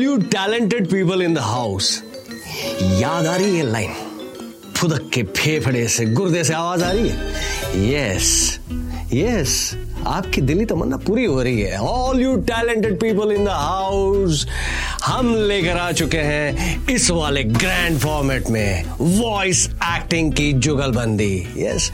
You talented people in the house याद आ रही है लाइन फुदक के फेफड़े से, गुर्दे से आवाज़ आ रही है? यस यस आपकी दिली तमन्ना पूरी हो रही है। All you talented people in the house हम लेकर आ चुके हैं इस वाले ग्रैंड फॉर्मेट में वॉइस एक्टिंग की जुगलबंदी। यस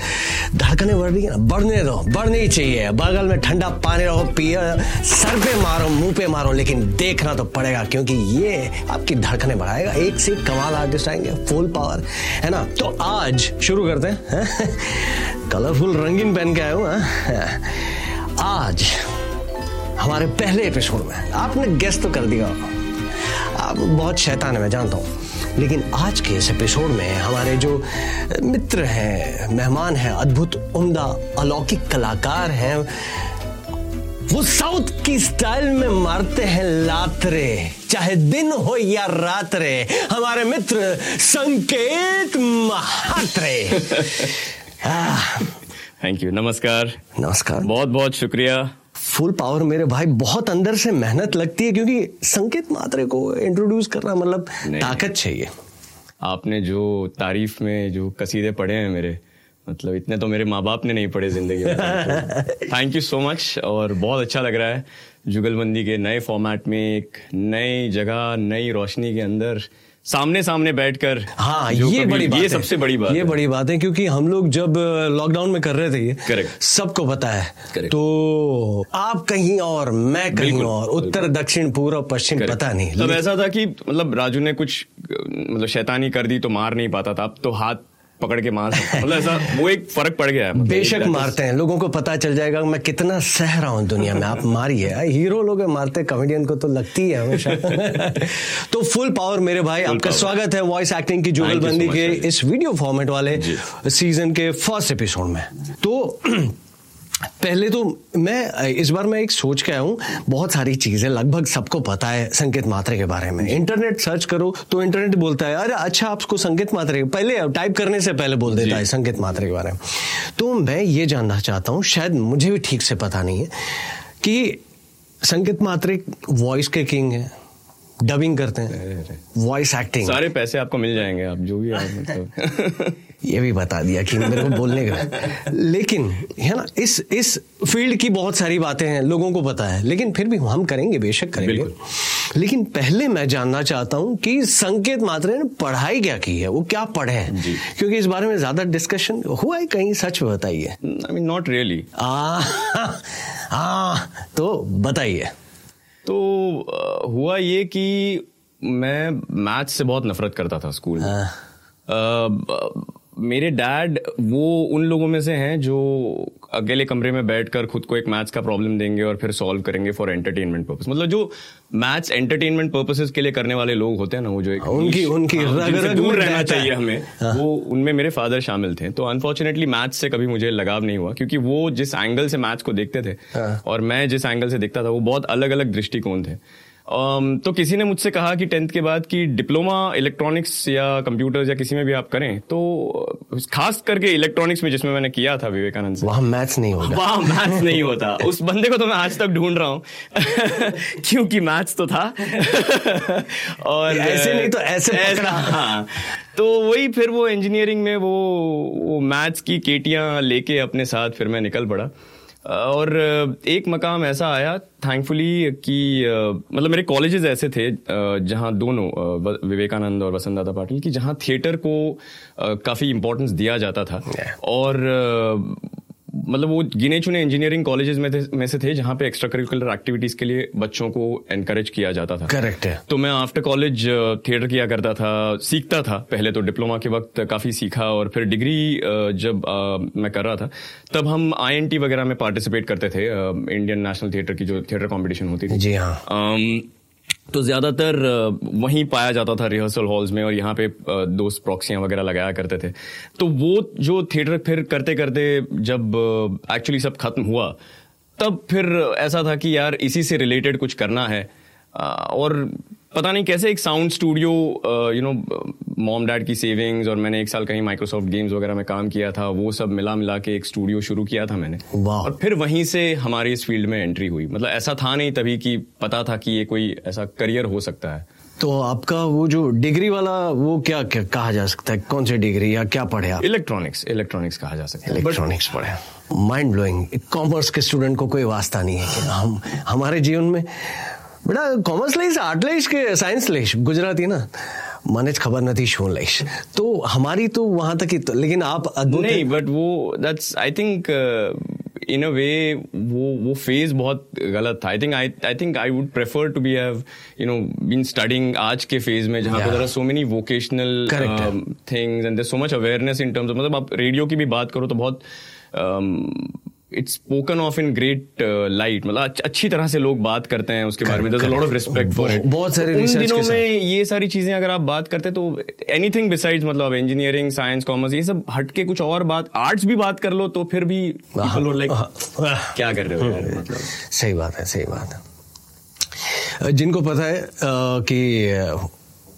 धड़कने बढ़ रही है ना बढ़ने दो बढ़नी चाहिए। बगल में ठंडा पानी रहो पिए सर पे मारो मुँह पे मारो लेकिन देखना तो पड़ेगा क्योंकि ये आपकी धड़कने बढ़ाएगा। एक से कमाल आर्टिस्ट आएँगे फुल पावर है ना? तो आज शुरू करते हैं। कलरफुल रंगीन पहन के आए हाँ? आज हमारे पहले एपिसोड में आपने गेस्ट तो कर दिया आप बहुत शैतान है मैं जानता हूँ। लेकिन आज के इस एपिसोड में हमारे जो मित्र हैं मेहमान हैं अद्भुत उम्दा अलौकिक कलाकार हैं वो साउथ की स्टाइल में मारते हैं लातरे चाहे दिन हो या रात रे हमारे मित्र संकेत महात्रे। थैंक यू नमस्कार नमस्कार बहुत बहुत शुक्रिया। फुल पावर मेरे भाई बहुत अंदर से मेहनत लगती है क्योंकि संकेत मात्रे को इंट्रोड्यूस करना मतलब ताकत चाहिए। आपने जो तारीफ़ में जो कसीदे पढ़े हैं मेरे मतलब इतने तो मेरे माँ बाप ने नहीं पढ़े ज़िंदगी में थैंक यू सो मच और बहुत अच्छा लग रहा है। जुगलबंदी के नए फॉर्मेट में एक नई जगह नई रोशनी के अंदर सामने सामने बैठकर हाँ ये बड़ी बात ये सबसे बड़ी बात ये बड़ी बात है क्योंकि हम लोग जब लॉकडाउन में कर रहे थे ये करेक्ट सबको पता है। तो आप कहीं और मैं कहीं और उत्तर दक्षिण पूर्व पश्चिम पता नहीं। तब ऐसा था कि मतलब राजू ने कुछ मतलब शैतानी कर दी तो मार नहीं पाता था। अब तो हाथ पकड़ के मार मतलब ऐसा वो एक फ़र्क पड़ गया है मतलब बेशक मारते हैं। लोगों को पता चल जाएगा मैं कितना सह रहा हूँ दुनिया में। आप मारिए। हीरो लोग मारते कॉमेडियन को तो लगती है हमेशा। तो फुल पावर मेरे भाई आपका स्वागत है वॉइस एक्टिंग की जुगलबंदी के इस वीडियो फॉर्मेट वाले सीज़न के फ़र्स्ट एपिसोड में। तो पहले तो मैं इस बार मैं एक सोच के आया हूँ बहुत सारी चीज़ें लगभग सबको पता है संकेत मात्रे के बारे में। इंटरनेट सर्च करो तो इंटरनेट बोलता है अरे अच्छा आपको संकेत मात्रे पहले टाइप करने से पहले बोल देता है संकेत मात्रे के बारे में। तो मैं ये जानना चाहता हूँ शायद मुझे भी ठीक से पता नहीं है कि संकेत मात्रे वॉइस के किंग है। डबिंग करते हैं। वॉइस एक्टिंग सारे पैसे आपको मिल जाएँगे आप जो भी आप मतलब। ये भी बता दिया कि मेरे को बोलने का। लेकिन है ना इस इस फ़ील्ड की बहुत सारी बातें हैं लोगों को पता है। लेकिन फिर भी हम करेंगे बेशक करेंगे। लेकिन पहले मैं जानना चाहता हूँ कि संकेत मात्रे ने पढ़ाई क्या की है? वो क्या पढ़े हैं? क्योंकि इस बारे में ज़्यादा डिस्कशन हुआ है कहीं सच बताइए। आई मीन नॉट रियली तो बताइए। तो हुआ ये कि मैं मैथ्स से बहुत नफरत करता था स्कूल में हाँ। मेरे डैड वो उन लोगों में से हैं जो अकेले कमरे में बैठकर खुद को एक मैथ्स का प्रॉब्लम देंगे और फिर सॉल्व करेंगे फॉर एंटरटेनमेंट पर्पस मतलब जो मैथ्स एंटरटेनमेंट पर्पसेस के लिए करने वाले लोग होते हैं ना वो जो एक उनकी उनकी हाँ, दूर रहना चाहिए हमें हाँ। वो उनमें मेरे फादर शामिल थे तो अनफॉर्चुनेटली मैथ्स से कभी मुझे लगाव नहीं हुआ क्योंकि वो जिस एंगल से मैथ्स को देखते थे हाँ। और मैं जिस एंगल से देखता था वो बहुत अलग अलग दृष्टिकोण थे तो किसी ने मुझसे कहा कि टेंथ के बाद कि डिप्लोमा इलेक्ट्रॉनिक्स या कंप्यूटर्स या किसी में भी आप करें तो खास करके इलेक्ट्रॉनिक्स में जिसमें मैंने किया था विवेकानंद से। वहाँ मैथ्स नहीं होता वहाँ मैथ्स नहीं होता। उस बंदे को तो मैं आज तक ढूंढ रहा हूँ। क्योंकि मैथ्स तो था। और ऐसे नहीं तो ऐसे ऐसा हाँ। तो वही फिर वो इंजीनियरिंग में वो वो मैथ्स की केटियाँ लेके अपने साथ फिर मैं निकल पड़ा। और एक मकाम ऐसा आया थैंकफुली कि मतलब मेरे कॉलेजेस ऐसे थे जहाँ दोनों विवेकानंद और वसंत दादा पाटिल की जहाँ थिएटर को काफ़ी इम्पोर्टेंस दिया जाता था। और मतलब वो गिने चुने इंजीनियरिंग कॉलेजेस में, में से थे जहाँ पे एक्स्ट्रा करिकुलर एक्टिविटीज़ के लिए बच्चों को एनकरेज किया जाता था। करेक्ट है। तो मैं आफ्टर कॉलेज थिएटर किया करता था सीखता था। पहले तो डिप्लोमा के वक्त काफ़ी सीखा और फिर डिग्री जब मैं कर रहा था तब हम आईएनटी वगैरह में पार्टिसिपेट करते थे इंडियन नेशनल थिएटर की जो थिएटर कॉम्पिटिशन होती थी। जी हाँ। तो ज़्यादातर वहीं पाया जाता था रिहर्सल हॉल्स में और यहाँ पे दोस्त प्रॉक्सियाँ वगैरह लगाया करते थे। तो वो जो थिएटर फिर करते करते जब एक्चुअली सब खत्म हुआ, तब फिर ऐसा था कि यार इसी से रिलेटेड कुछ करना है। और पता नहीं कैसे एक sound studio you know mom dad की सेविंग्स और मैंने एक साल कहीं माइक्रोसॉफ्ट गेम्स वगैरह में काम किया था वो सब मिला मिला के एक स्टूडियो शुरू किया था मैंने। और फिर वहीं से हमारी इस फ़ील्ड में एंट्री हुई। मतलब ऐसा था नहीं तभी कि पता था कि ये कोई ऐसा करियर हो सकता है। तो आपका वो जो डिग्री वाला वो क्या, क्या कहा जा सकता है? कौन सी डिग्री या क्या पढ़े आप? इलेक्ट्रॉनिक्स इलेक्ट्रॉनिक्स कहा जा सकता है। इलेक्ट्रॉनिक्स पढ़े। माइंड ब्लोइंग कॉमर्स के स्टूडेंट को कोई वास्ता नहीं है हम हमारे जीवन में बेटा कॉमर्स લઈશ આર્ટ લઈશ કે સાયન્સ લઈશ ગુજરાતી ना મને જ ખબર નથી શું લઈશ તો हमारी तो वहां तक ही तो, लेकिन आप अद्भुत नहीं हैं। बट वो that's I think in a way वो वो फेज बहुत गलत था I think I I think I would prefer to be have you know been studying आज के फेज में जहां Yeah. पर there are so many vocational Correct है। Things and there so much awareness in terms मतलब आप radio की भी बात करो तो बहुत it's spoken of in great light मतलब अच्छी तरह से लोग बात करते हैं उसके बारे में। There lot of respect for it बहुत सारे उन दिनों में ये सारी चीज़ें अगर आप बात करते तो एनीथिंग बिसाइड्स मतलब इंजीनियरिंग साइंस कॉमर्स ये सब हट के कुछ और बात आर्ट्स भी बात कर लो तो फिर भी लाइक क्या कर रहे हो सही बात है सही बात है। जिनको पता है कि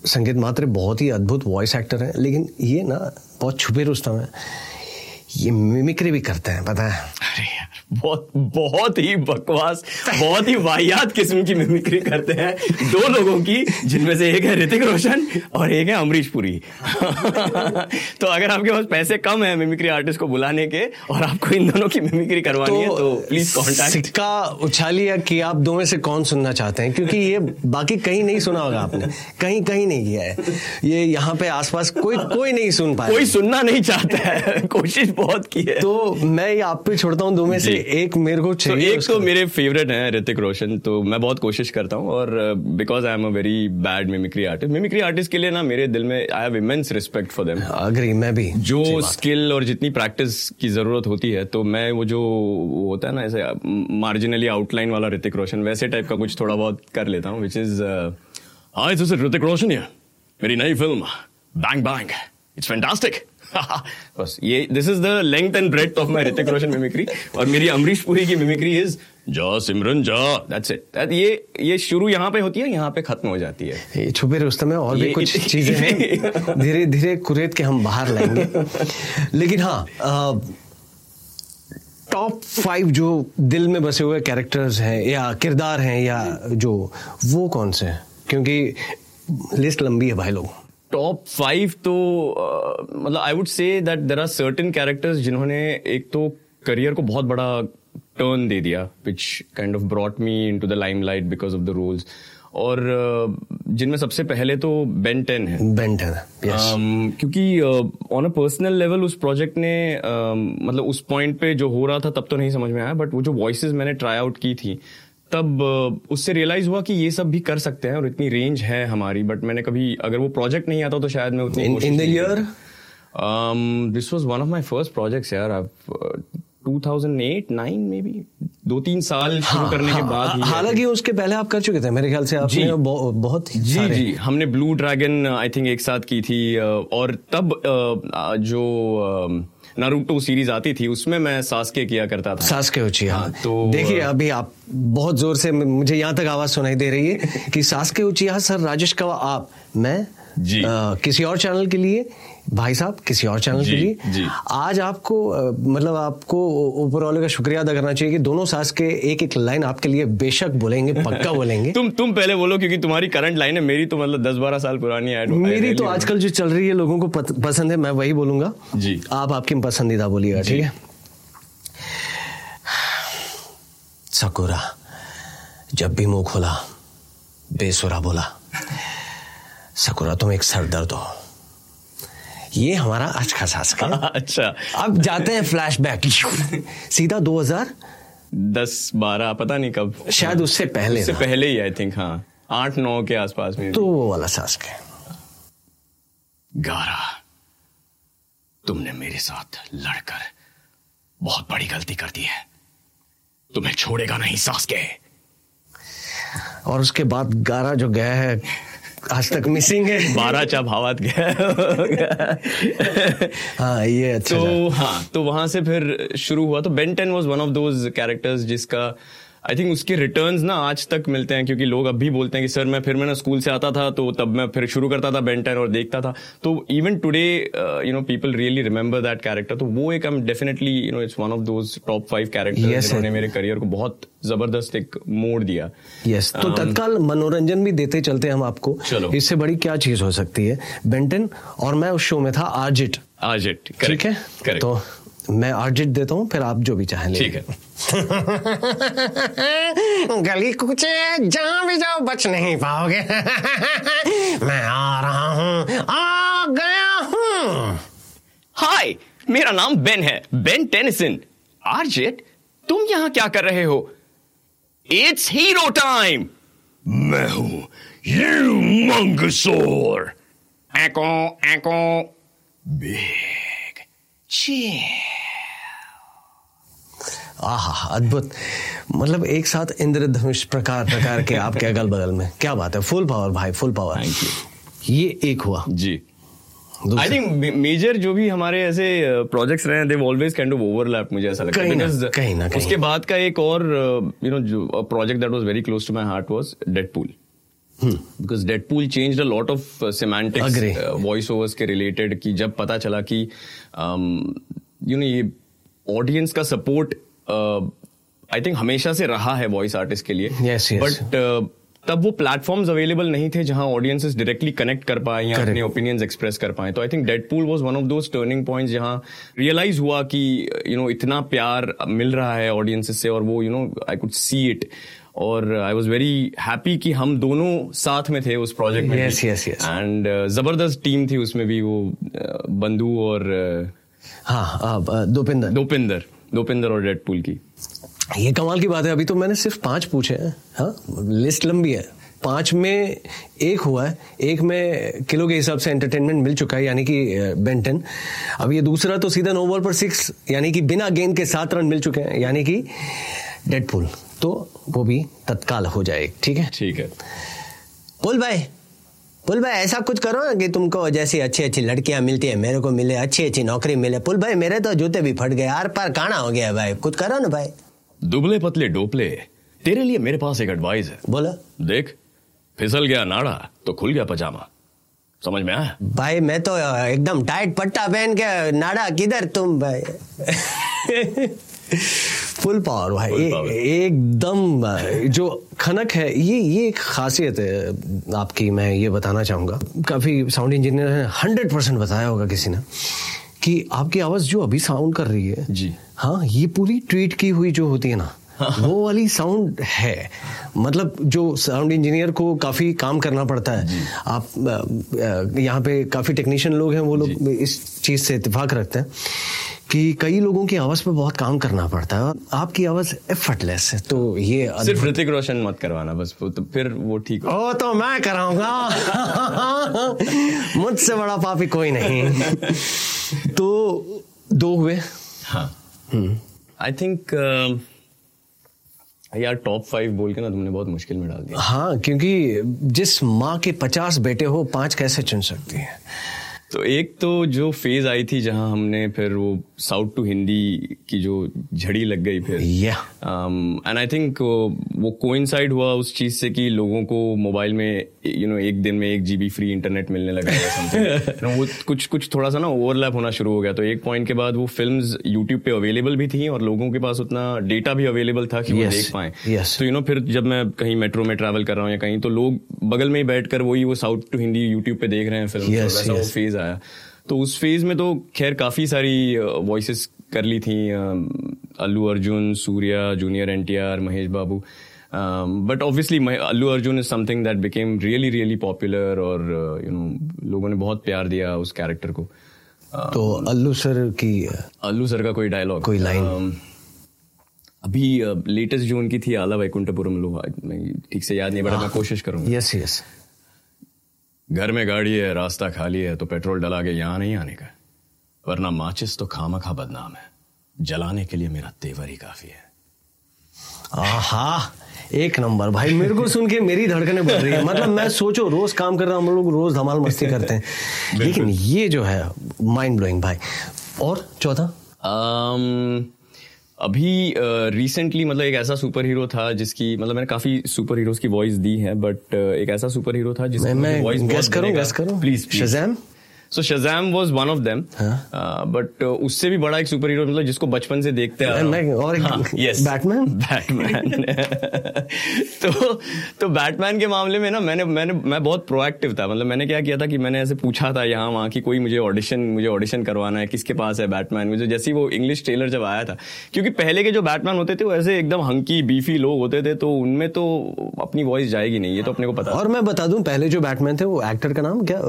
संगीत मात्र बहुत ही अद्भुत वॉइस एक्टर है लेकिन ये ना बहुत छुपे रुस्तम है। ये मिमिक्री भी करते हैं पता है। अरे बहुत बहुत ही बकवास बहुत ही वाहियात किस्म की मिमिक्री करते हैं दो लोगों की जिनमें से एक है ऋतिक रोशन और एक है अमरीश पुरी। तो अगर आपके पास पैसे कम है मिमिक्री आर्टिस्ट को बुलाने के और आपको इन दोनों की मिमिक्री करवानी है तो प्लीज़ कॉन्टैक्ट सिक्का उछालिया कि आप दो में से कौन सुनना चाहते हैं क्योंकि ये बाकी कहीं नहीं सुना होगा आपने। कहीं कहीं नहीं किया है। ये यहाँ पे आसपास कोई कोई नहीं सुन पाया। कोई सुनना नहीं चाहता है। कोशिश बहुत की है। तो मैं ये आप पे छोड़ता हूँ दो में से। एक मेरे को तो चाहिए एक तो मेरे फेवरेट हैं ऋतिक रोशन तो मैं बहुत कोशिश करता हूँ और uh, because I am a very bad mimicry artist mimicry artist के लिए ना मेरे दिल में I have immense respect for them agree मैं भी। जो स्किल और जितनी प्रैक्टिस की ज़रूरत होती है तो मैं वो जो होता है ना ऐसे मार्जिनली आउटलाइन वाला ऋतिक रोशन वैसे टाइप का कुछ थोड़ा बहुत कर लेता हूँ which is hi this is Hrithik Roshan या मेरी नई film Bang Bang it's fantastic बस ये this is the length and breath of my Hrithik Roshan mimicry और मेरी अमरीश पुरी की मिमिक्री इज़ जा सिमरन जा. दैट्स इट दैट ये ये शुरू यहाँ पे होती है यहाँ पे खत्म हो जाती है। ये छुपे रुस्तम में और भी कुछ चीज़ें हैं। धीरे धीरे कुरेद के हम बाहर लाएँगे। लेकिन हाँ टॉप फाइव जो दिल में बसे हुए कैरेक्टर्स हैं या किरदार हैं या जो वो कौन से हैं? क्योंकि लिस्ट लंबी है भाई लोग। टॉप फाइव तो मतलब I would say that there are certain characters जिन्होंने एक तो करियर को बहुत बड़ा टर्न दे दिया which kind of brought me into the limelight because of the roles और जिनमें सबसे पहले तो बेन टेन है। बेंट है यस Um, क्योंकि ऑन अ पर्सनल लेवल उस प्रोजेक्ट ने um, मतलब उस पॉइंट पे जो हो रहा था तब तो नहीं समझ में आया बट वो जो वॉइस मैंने ट्राई आउट की थी तब उससे रियलाइज़ हुआ कि ये सब भी कर सकते हैं और इतनी रेंज है हमारी बट मैंने कभी अगर वो प्रोजेक्ट नहीं आता तो शायद मैं उतनी in the year this was one of my first projects यार। 2008 9 maybe? दो तीन साल शुरू करने हाँ, के बाद हालाँकि उसके पहले आप कर चुके थे मेरे ख्याल से आपने जी। बहु- बहुत जी सारे। जी हमने ब्लू ड्रैगन आई थिंक एक साथ की थी और तब जो नारुतो सीरीज़ आती थी उसमें मैं सासके किया करता था। सास के उचिया हाँ, तो- देखिए अभी आप बहुत ज़ोर से मुझे यहाँ तक आवाज़ सुनाई दे रही है कि सास के उचिया सर राजेश कवा आप मैं जी। अ, किसी और चैनल के लिए भाई साहब किसी और चैनल के लिए। जी। आज आपको मतलब आपको ऊपर वाले का शुक्रिया अदा करना चाहिए कि दोनों सास के एक एक लाइन आपके लिए बेशक बोलेंगे पक्का बोलेंगे। तुम तुम पहले बोलो क्योंकि तुम्हारी करंट लाइन है मेरी तो मतलब दस बारह साल पुरानी है मेरी तो आजकल जो चल रही है लोगों को पसंद है मैं वही बोलूँगा। जी। आप आपकी पसंदीदा बोलिएगा ठीक है? सकुरा जब भी मुँह खोला बेसुरा बोला। सकुरा तुम एक सर दर्द हो। ये हमारा आज का सास का है। अच्छा। अब जाते हैं फ्लैशबैक सीधा 2000 दस बारह पता नहीं कब। शायद उससे पहले उससे पहले ही आई थिंक हाँ। आठ नौ के आसपास में तो वो वाला सास का गारा तुमने मेरे साथ लड़कर बहुत बड़ी गलती कर दी है। तुम्हें छोड़ेगा नहीं सास के और उसके बाद गारा जो गया है आज तक मिसिंग है। बारह चा भावात गया। हाँ ये अच्छा तो हाँ तो वहाँ से फिर शुरू हुआ। तो Ben Ten was one of those characters जिसका आई थिंक उसके रिटर्न्स ना आज तक मिलते हैं क्योंकि लोग अब भी बोलते हैं कि सर मैं फिर मैं ना स्कूल से आता था तो तब मैं फिर शुरू करता था बेंटन और देखता था। तो even today you know people really remember that character तो वो एक हम definitely you know it's one of those top five character जिन्होंने मेरे करियर को बहुत ज़बरदस्त एक मोड़ दिया। यस yes, तो um, तत्काल मनोरंजन भी देते चलते हम आपको। चलो। इससे बड़ी क्या चीज़ हो सकती है? बेंटन और मैं उस शो में था आजिट आजिट ठीक है? तो मैं आर्जिट देता हूँ फिर आप जो भी चाहें ठीक है। गली कुचे जहाँ भी जाओ बच नहीं पाओगे। मैं आ रहा हूँ आ गया हूँ। हाय मेरा नाम बेन है बेन टेनिसन। आर्जिट तुम यहाँ क्या कर रहे हो? इट्स हीरो टाइम मैं हूँ यू मंगसोर। Echo Echo Big. चिल आहा अद्भुत। मतलब एक साथ इंद्रधनुष प्रकार प्रकार के आपके अगल बगल में। क्या बात है फुल पावर भाई फुल पावर ये एक हुआ। जी। आई थिंक मेजर जो भी हमारे ऐसे प्रोजेक्ट्स रहे हैं ऑलवेज काइंड ऑफ़ ओवरलैप मुझे ऐसा लगता है। कहीं ना उसके बाद का एक और यू नो जो project that was very close to my heart was Deadpool because Deadpool change a lot of semantics voice overs के रिलेटेड कि जब पता चला कि यू um, नो ये ऑडियंस का सपोर्ट आई थिंक हमेशा से रहा है वॉइस आर्टिस्ट के लिए। बट तब वो प्लेटफॉर्म्स अवेलेबल नहीं थे जहाँ ऑडियंसेस डायरेक्टली कनेक्ट कर पाए या अपने ओपिनियंस एक्सप्रेस कर पाए। तो I think Deadpool was one of those turning points जहाँ रियलाइज़ हुआ कि यू नो इतना प्यार मिल रहा है ऑडियंसेस से और वो you know I could see it और आई वॉज़ वेरी हैप्पी कि हम दोनों साथ में थे उस प्रोजेक्ट में यस यस यस एंड ज़बरदस्त टीम थी उसमें भी वो uh, बंधु और uh, हाँ दोपिंदर। दोपिंदर। दोपिंदर और डेडपूल की। ये कमाल की बात है। अभी तो मैंने सिर्फ़ पाँच पूछे हैं। हाँ लिस्ट लंबी है। पाँच में एक हुआ है। एक में किलो के हिसाब से एंटरटेनमेंट मिल चुका है यानी कि बेंटन अब ये दूसरा तो सीधा नो बॉल पर सिक्स यानी कि बिना गेंद के सात रन मिल चुके हैं यानी कि डेडपुल तो वो भी तत्काल हो जाए ठीक है? ठीक है। पुल भाई पुल भाई ऐसा कुछ करो ना कि तुमको जैसी अच्छी अच्छी लड़कियाँ मिलती है मेरे को मिले अच्छी अच्छी नौकरी मिले। पुल भाई मेरे तो जूते भी फट गए आर पार काना हो गया भाई। कुछ करो ना भाई। दुबले पतले डोपले तेरे लिए मेरे पास एक एडवाइस है। बोला। देख फिसल गया नाड़ा तो खुल गया पजामा। समझ में आया? भाई मैं तो एकदम टाइट पट्टा पहन के नाड़ा किधर तुम भाई? फुल पावर भाई। एकदम जो खनक है ये ये एक खासियत है आपकी मैं ये बताना चाहूँगा। काफ़ी साउंड इंजीनियर ने हंड्रेड परसेंट बताया होगा किसी ने कि आपकी आवाज़ जो अभी साउंड कर रही है जी। हाँ ये पूरी ट्रीट की हुई जो होती है ना वो वाली साउंड है। मतलब जो साउंड इंजीनियर को काफ़ी काम करना पड़ता है। आप यहाँ पे काफ़ी टेक्नीशियन लोग हैं वो लोग इस चीज़ से इतफाक रखते हैं। कि कई लोगों की आवाज़ पे बहुत काम करना पड़ता है आपकी आवाज़ एफर्टलेस है तो ये सिर्फ़ ऋतिक रोशन मत करवाना बस वो तो फिर वो ठीक ओ तो मैं कराऊँगा। मुझसे बड़ा पापी कोई नहीं। तो दो हुए। हाँ। I think hmm. uh, यार टॉप फाइव बोल के ना तुमने बहुत मुश्किल में डाल दिया। हाँ क्योंकि जिस माँ के पचास बेटे हो पाँच कैसे चुन सकती है? तो एक तो जो फ़ेज़ आई थी जहाँ हमने फिर वो साउथ टू हिंदी की जो झड़ी लग गई फिर एंड आई थिंक वो कोइंसाइड हुआ उस चीज़ से कि लोगों को मोबाइल में यू you नो know, एक दिन में एक जीबी फ्री इंटरनेट मिलने लगा वो कुछ कुछ थोड़ा सा ना ओवरलैप होना शुरू हो गया। तो एक पॉइंट के बाद वो फ़िल्म यूट्यूब पे अवेलेबल भी थी और लोगों के पास उतना डेटा भी अवेलेबल था कि yes, वो देख पाए। Yes. तो यू नो फिर जब मैं कहीं मेट्रो में ट्रैवल कर रहा हूँ या कहीं तो लोग बगल में ही बैठकर वही वो साउथ टू हिंदी यूट्यूब पे देख रहे हैं फ़िल्म। yes, तो वैसा yes. वो फ़ेज़ आया तो उस फ़ेज़ में तो खैर काफ़ी सारी वॉइसेस कर ली थी Allu Arjun Suriya junior NTR Mahesh Babu. But obviously Allu Arjun is something that became really really popular और यू नो लोगों ने बहुत प्यार दिया उस कैरेक्टर को। तो अल्लू सर की अल्लू सर का कोई डायलॉग कोई लाइन अभी लेटेस्ट जो उनकी थी आला वैकुंठपुरम लोहा ठीक से याद नहीं बड़ा मैं कोशिश करूँगा। यस यस घर में गाड़ी है रास्ता खाली है तो पेट्रोल डला के यहाँ नहीं आने का वरना माचिस तो खामा खा बदनाम है। जलाने के लिए मेरा तेवर ही काफ़ी है। आहा एक नंबर भाई मेरे को सुन के मेरी धड़कने बढ़ रही है। मतलब मैं सोचो रोज काम कर रहा हूँ हम लोग रोज धमाल मस्ती करते हैं। लेकिन ये जो है माइंड ब्लोइंग भाई। और चौथा? um, अभी रिसेंटली uh, मतलब एक ऐसा सुपर हीरो था जिसकी मतलब मैंने काफ़ी सुपर हीरोज की वॉइस दी है बट uh, एक ऐसा सुपर हीरो था जिसकी मैं वॉइस गेस करूँ गेस करूँ? Please Shazam so Shazam was one of them हाँ। बट uh, उससे भी बड़ा एक सुपर हीरो मतलब जिसको बचपन से देखते हूँ। और हाँ, बैटमैन? बैटमैन तो तो बैटमैन के मामले में ना मैंने मैंने मैं बहुत प्रोएक्टिव था। मतलब मैंने क्या किया था कि मैंने ऐसे पूछा था यहाँ वहाँ की कोई मुझे ऑडिशन मुझे ऑडिशन करवाना है किसके पास है बैटमैन मुझे जैसे ही वो इंग्लिश ट्रेलर जब आया था क्योंकि पहले के जो बैटमैन होते थे वो ऐसे एकदम हंकी बीफी लोग होते थे तो उनमें तो अपनी वॉइस जाएगी नहीं ये तो अपने को पता और मैं बता दूँ पहले जो बैटमैन थे वो एक्टर का नाम क्या?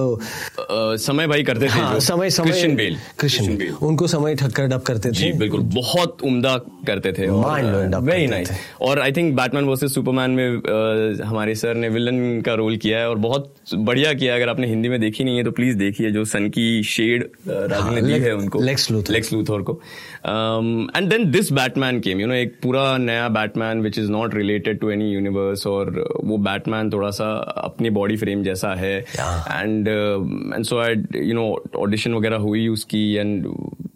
समय भाई करते थे हाँ Samay Samay Christian Bale Christian Bale उनको समय ठक्कर डब करते थे। जी बिल्कुल बहुत उमदा करते थे वेरी नाइस और I think Batman versus Superman में हमारे सर ने विलन का रोल किया है और बहुत बढ़िया किया है। अगर आपने हिंदी में देखी नहीं है तो प्लीज़ देखिए जो सन की शेड राजू ने दी है उनको। Lex Luthor. लेक्स लूथर को। And then this Batman came you know एक पूरा नया Batman which is not related to any universe और वो बैटमैन थोड़ा सा अपनी बॉडी फ्रेम जैसा है। And and so I you know audition वगैरह हुई उसकी एंड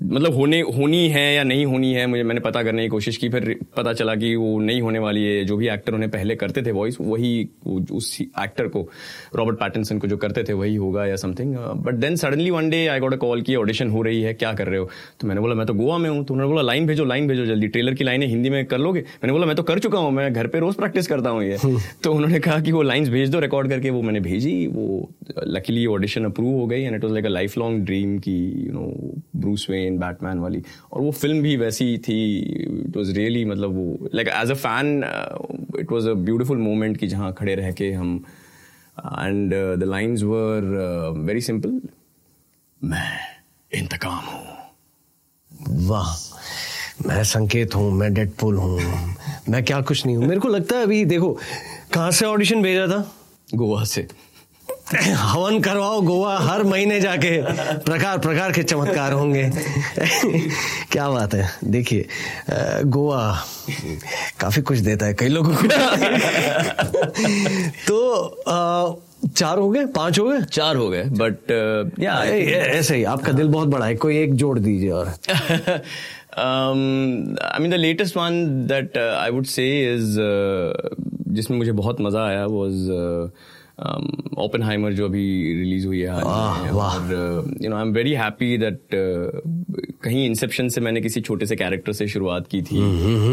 मतलब होने होनी है या नहीं होनी है मुझे मैंने पता करने की कोशिश की फिर पता चला कि वो नहीं होने वाली है। जो भी एक्टर उन्हें पहले करते थे वॉइस वही उस एक्टर को रॉबर्ट पैटिनसन को जो करते थे वही होगा या something but then suddenly one day I got a call की ऑडिशन हो रही है क्या कर रहे हो? तो मैंने बोला मैं तो गोवा में हूँ। तो उन्होंने बोला लाइन भेजो लाइन भेजो जल्दी ट्रेलर की लाइनें हिंदी में कर लोगे? मैंने बोला मैं तो कर चुका हूँ मैं घर पर रोज प्रैक्टिस करता हूँ ये। तो उन्होंने कहा कि वो लाइन्स भेज दो रिकॉर्ड करके वो मैंने भेजी वो लकीली ऑडिशन अप्रूव हो गई and it was like a lifelong dream की you know Bruce Wayne Batman वाली। और वो फ़िल्म भी वैसी थी इट वाज रियली मतलब वो like as a fan it was a beautiful moment कि जहाँ खड़े रह के हम and the lines were very simple मैं इंतकाम हूँ। वाह मैं संकेत हूँ मैं डेडपुल हूँ मैं क्या कुछ नहीं हूँ। मेरे को लगता है अभी देखो कहाँ से ऑडिशन भेजा था? गोवा से। हवन करवाओ गोवा हर महीने जाके प्रकार प्रकार के चमत्कार होंगे। क्या बात है। देखिए गोवा काफ़ी कुछ देता है कई लोगों को। तो अ, चार हो गए पाँच हो गए? चार हो गए बट या ऐसे ही आपका दिल बहुत बड़ा है कोई एक जोड़ दीजिए और। The latest one that uh, I would say is uh, जिसमें मुझे बहुत मज़ा आया was uh, um, Oppenheimer जो अभी रिलीज़ हुई है। और you know I am very happy that कहीं इंसेप्शन से मैंने किसी छोटे से कैरेक्टर से शुरुआत की थी।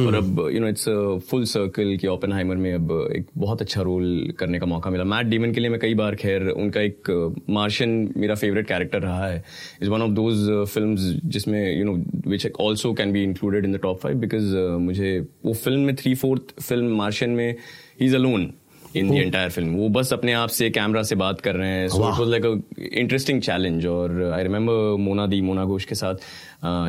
और अब you know it's full circle कि ओपेनहाइमर में अब एक बहुत अच्छा रोल करने का मौका मिला। मैट डीमन के लिए मैं कई बार खैर उनका एक मार्शन मेरा फेवरेट कैरेक्टर रहा है। Is one of those film जिसमें you know which also can be included in the top five because मुझे वो फ़िल्म में थ्री फोर्थ फ़िल्म मार्शन में ही is alone in the entire film वो बस अपने आप से कैमरा से बात कर रहे हैं। So it was like a interesting challenge और आई रिमेम्बर मोना दी मोना घोष के साथ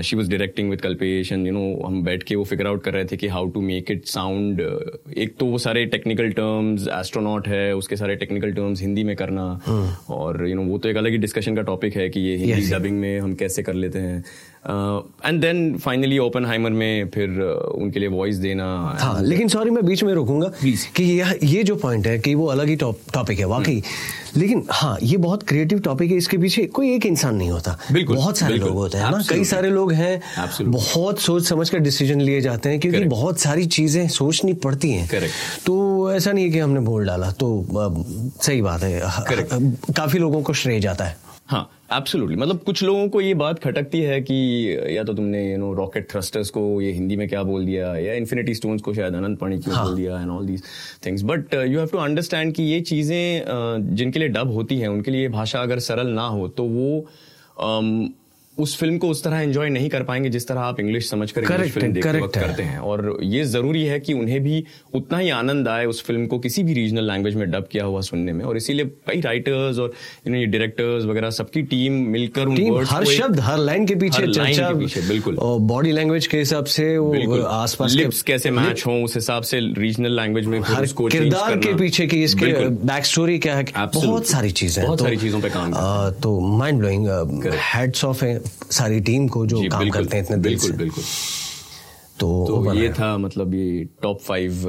she was directing with Kalpesh and you know हम बैठ के वो फिगर आउट कर रहे थे कि how to make it sound एक तो वो सारे टेक्निकल टर्म्स एस्ट्रोनॉट है उसके सारे टेक्निकल टर्म्स हिंदी में करना। और यू नो वो तो एक अलग ही डिस्कशन का टॉपिक है कि ये हिंदी डबिंग में हम कैसे कर लेते हैं। एंड देन फाइनली ओपन में फिर uh, उनके लिए वॉइस देना हाँ लेकिन सॉरी मैं बीच में रोकूँगा कि यह ये जो पॉइंट है कि वो अलग ही टॉपिक है वाकई। लेकिन हाँ ये बहुत क्रिएटिव टॉपिक है इसके पीछे कोई एक इंसान नहीं होता। बिल्कुल, बहुत सारे बिल्कुल, लोग होते हैं ना? कई सारे लोग हैं बहुत सोच समझ कर डिसीज़न लिए जाते हैं क्योंकि Correct. बहुत सारी चीज़ें सोचनी पड़ती हैं। Correct. तो ऐसा नहीं है कि हमने बोल डाला तो सही बात है। काफ़ी लोगों को श्रेय जाता है। हाँ एब्सोल्युटली मतलब कुछ लोगों को ये बात खटकती है कि या तो तुमने यू नो रॉकेट थ्रस्टर्स को ये हिंदी में क्या बोल दिया या इन्फिनिटी स्टोन्स को शायद अनंत पाणी क्यों बोल दिया and all these things but you have to understand कि ये चीज़ें uh, जिनके लिए डब होती हैं उनके लिए भाषा अगर सरल ना हो तो वो um, उस फ़िल्म को उस तरह एंजॉय नहीं कर पाएँगे जिस तरह आप इंग्लिश समझकर इंग्लिश Correct फ़िल्म देखते वक्त है। करते हैं। और ये ज़रूरी है कि उन्हें भी उतना ही आनंद आए उस फ़िल्म को किसी भी रीजनल लैंग्वेज में डब किया हुआ सुनने में। और इसीलिए कई राइटर्स और ये डायरेक्टर्स वगैरह सबकी टीम मिलकर उन टीम हर शब्द हर लाइन के पीछे चर्चा बिल्कुल। और बॉडी लैंग्वेज के हिसाब से आसपास लिप्स कैसे मैच हो उस हिसाब से रीजनल लैंग्वेज में हर किरदार के पीछे की इसके बैक स्टोरी क्या है? बहुत सारी चीज़ें बहुत तो, सारी चीज़ों पे काम तो माइंड ब्लोइंग हेड्स ऑफ़ है। सारी टीम को जो काम करते हैं इतने दिल बिल्कुल से। बिल्कुल। तो, तो ये था मतलब ये टॉप फाइव